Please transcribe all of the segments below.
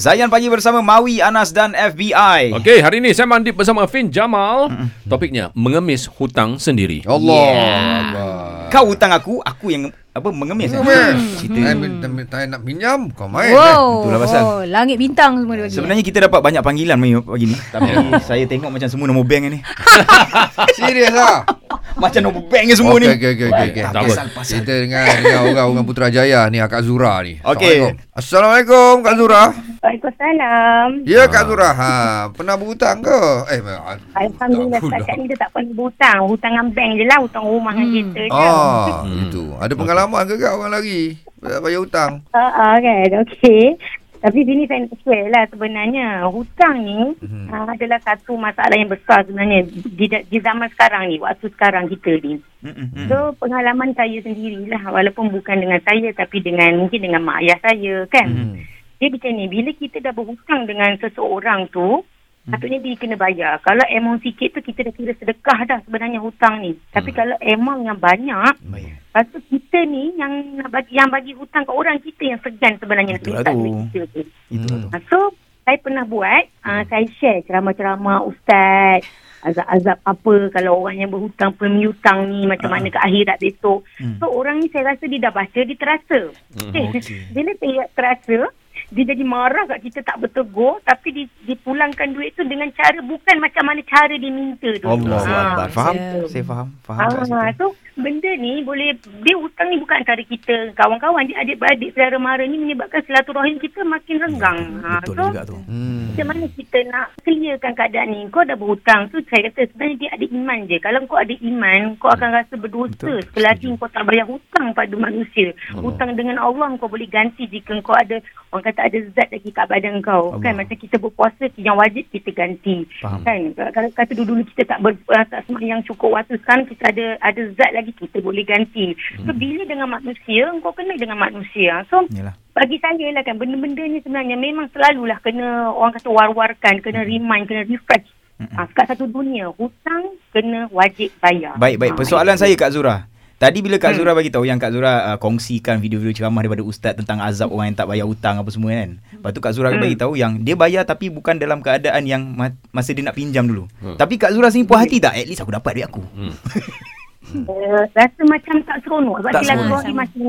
Zayan pagi bersama Mawi, Anas dan FBI. Okey, hari ini saya mandi bersama Fin Jamal. Topiknya mengemis hutang sendiri. Allah. Yeah. Allah. Kau hutang aku, aku yang apa mengemis. eh? Mengemis. Saya minta, minta nak pinjam, kau main. eh? Wow. Itulah pasal. Oh, langit bintang semua dia bagi. Sebenarnya kita dapat banyak panggilan pagi ni. Tapi saya tengok macam semua nombor bank ni. Serius lah. Macam nombor bank ni semua Okey, ni. okey, okey, okey, okey. Tak. Pasal-pasal. Kita dengan, dengan orang-orang Putrajaya ni, Kak Zura ni. Okey. Assalamualaikum. Assalamualaikum, Kak Zura. Waalaikumsalam. Ya, Kak Zura. Ha, pernah berhutang ke? Eh, Alhamdulillah setakat ni dia tak pernah berhutang. Hutang dengan bank je lah. Hutang rumah dengan kita je. Ah, Hmm. itu. Ada pengalaman ke Kak orang lari? Bayar hutang. Ah, ah, kan. Okey. Tapi sini saya nak share lah sebenarnya. Hutang ni Mhm. ah, adalah satu masalah yang besar sebenarnya di, di zaman sekarang ni. Waktu sekarang kita ni. Mm-mm. So pengalaman saya sendirilah. Walaupun bukan dengan saya tapi dengan mungkin dengan mak ayah saya kan. Hmm. Dia macam ni, bila kita dah berhutang dengan seseorang tu, Hmm. patutnya dia kena bayar. Kalau amount sikit tu, kita dah kira sedekah dah sebenarnya hutang ni. Tapi Hmm. kalau amount yang banyak, Baik. Lepas tu kita ni yang nak bagi, yang bagi hutang ke orang, kita yang segan sebenarnya nak Betul minta lah tu. kita tu. Hmm. tu. Ha, so, saya pernah buat, uh, saya share ceramah-ceramah ustaz, azab-azab apa kalau orang yang berhutang, pemiutang ni, macam Ah. mana ke akhirat besok. Hmm. So, orang ni saya rasa dia dah baca, dia terasa. Okay. okey. Bila saya terasa, dia jadi marah kat kita tak bertegur tapi dia, dia pulangkan duit tu dengan cara bukan macam mana cara dia minta tu. Allah Ah, Akbar. Faham? betul. Saya faham. Faham kat situ. Ah, so benda ni boleh dia hutang ni bukan antara kita kawan-kawan dia adik-beradik saudara mara ni menyebabkan silaturahim kita makin renggang. Ha, Betul so juga tu. Hmm. macam mana kita nak clearkan keadaan ni Kau dah berhutang tu Saya kata sebenarnya dia ada iman je Kalau kau ada iman Kau akan rasa berdosa. Selagi kau tak bayar hutang pada manusia Hutang dengan Allah Kau boleh ganti Jika kau ada Orang kata ada zat lagi kat badan kau Allah. Kan macam kita berpuasa Yang wajib kita ganti Faham. Kan Kalau kata dulu-dulu kita tak ber, uh, tak semayang cukup waktu Sekarang kita ada ada zat lagi Kita boleh ganti So bila dengan manusia Kau kena dengan manusia So Yalah. bagi saya lah kan benda-benda ni sebenarnya memang selalulah kena orang kata war-warkan, kena remind, kena refresh. Ha, kat satu dunia, hutang kena wajib bayar. Baik, baik. Ha, Persoalan itu. saya Kak Zura. Tadi bila Kak Hmm. Zura bagi tahu yang Kak Zura uh, kongsikan video-video ceramah daripada ustaz tentang azab orang yang tak bayar hutang apa semua kan. Lepas tu Kak Zura Hmm. bagi tahu yang dia bayar tapi bukan dalam keadaan yang ma- masa dia nak pinjam dulu. Hmm. Tapi Kak Zura sini puas hati tak? At least aku dapat duit aku. Hmm. Uh, rasa macam tak seronok sebab Tak seronok. masih.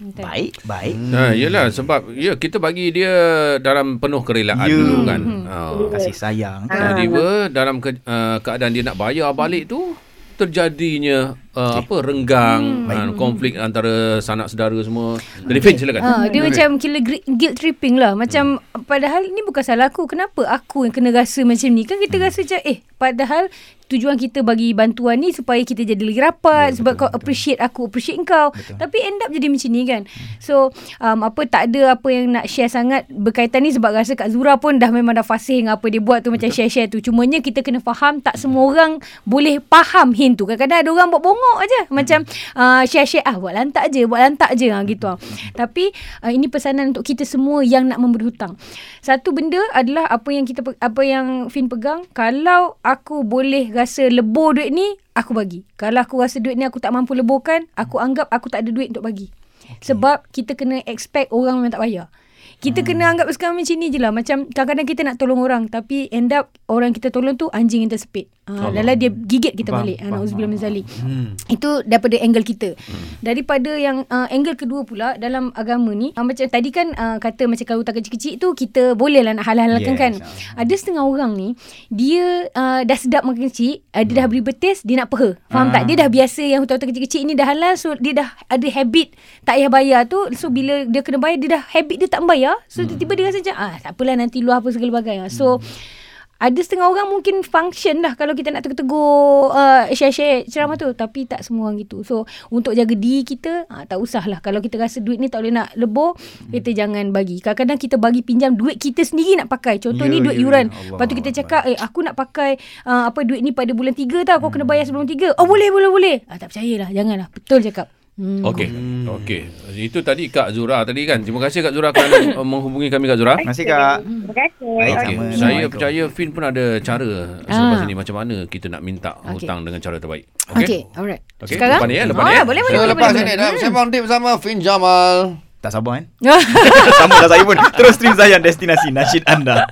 Betul. Baik, baik. Ha, yelah sebab ya kita bagi dia dalam penuh kerelaan Ya. dulu kan. Hmm. Ha. Kasih sayang. Ah. Tiba-tiba dalam ke, uh, keadaan dia nak bayar balik tu terjadinya uh, apa renggang uh, konflik antara sanak saudara semua. Jadi Fin silakan. Ha, dia macam kira guilt tripping lah. Macam padahal ni bukan salah aku. Kenapa aku yang kena rasa macam ni? Kan kita rasa macam eh padahal tujuan kita bagi bantuan ni supaya kita jadi lagi rapat Ya, sebab betul, kau betul. appreciate aku appreciate kau. Betul. Tapi end up jadi macam ni kan. So um, apa tak ada apa yang nak share sangat berkaitan ni sebab rasa Kak Zura pun dah memang dah fasih dengan apa dia buat tu macam share-share tu. Cumanya kita kena faham tak semua orang boleh faham hint tu. Kadang-kadang ada orang buat bongok aja macam uh, share-share ah buat lantak je, buat lantak je ha, gitu. ah. Tapi uh, ini pesanan untuk kita semua yang nak memberi hutang. Satu benda adalah apa yang kita apa yang Fin pegang, kalau aku boleh rasa lebur duit ni, aku bagi. Kalau aku rasa duit ni aku tak mampu leburkan, aku anggap aku tak ada duit untuk bagi. Okay. Sebab kita kena expect orang memang tak bayar. Kita hmm. kena anggap sekarang macam ni je lah. Macam kadang-kadang kita nak tolong orang. Tapi end up orang kita tolong tu anjing yang tersepit. Ha, Lala dia gigit kita balik. Ha, faham, Nauzubillah min zalik. Hmm. Itu daripada angle kita. Hmm. Daripada yang uh, angle kedua pula dalam agama ni, uh, macam tadi kan uh, kata macam kalau hutang kecil-kecil tu kita boleh lah nak halal-halalkan Yes, kan. ah. Ada setengah orang ni dia uh, dah sedap makan kecil, uh, dia dah beli betis, dia nak peha. Faham Ah. tak? Dia dah biasa yang hutang-hutang kecil-kecil ni dah halal so dia dah ada habit tak payah bayar tu. So bila dia kena bayar dia dah habit dia tak bayar. So tiba-tiba dia rasa macam ah tak apalah nanti luar apa segala bagai. Ah. So ada setengah orang mungkin function lah kalau kita nak tegur-tegur uh, share-share ceramah tu. Tapi tak semua orang gitu. So untuk jaga diri kita uh, tak usahlah kalau kita rasa duit ni tak boleh nak lebur kita jangan bagi. Kadang-kadang kita bagi pinjam duit kita sendiri nak pakai. Contoh Ya, ni duit ya, yuran. ya. lepas tu kita Allah cakap eh aku nak pakai uh, apa duit ni pada bulan 3 tau. Kau kena bayar sebelum 3 oh boleh boleh boleh. Ah, tak percayalah janganlah. Betul cakap Hmm. Okey. Okey. Itu tadi Kak Zura tadi kan. Terima kasih Kak Zura kerana menghubungi kami Kak Zura. Terima kasih Kak. Terima kasih. Okey. sama. Saya percaya Fin pun ada cara selepas Ah. ini macam mana kita nak minta Okey. hutang dengan cara terbaik. Okey, okay alright. Okey, Sekarang? lepas ni, eh, lepas oh, ni, eh. Boleh, boleh, So, boleh. lepas boleh, boleh. dah saya bang bersama Fin Jamal. Tak sabar kan? Sama lah saya pun. Terus stream Zayan destinasi nasyid anda.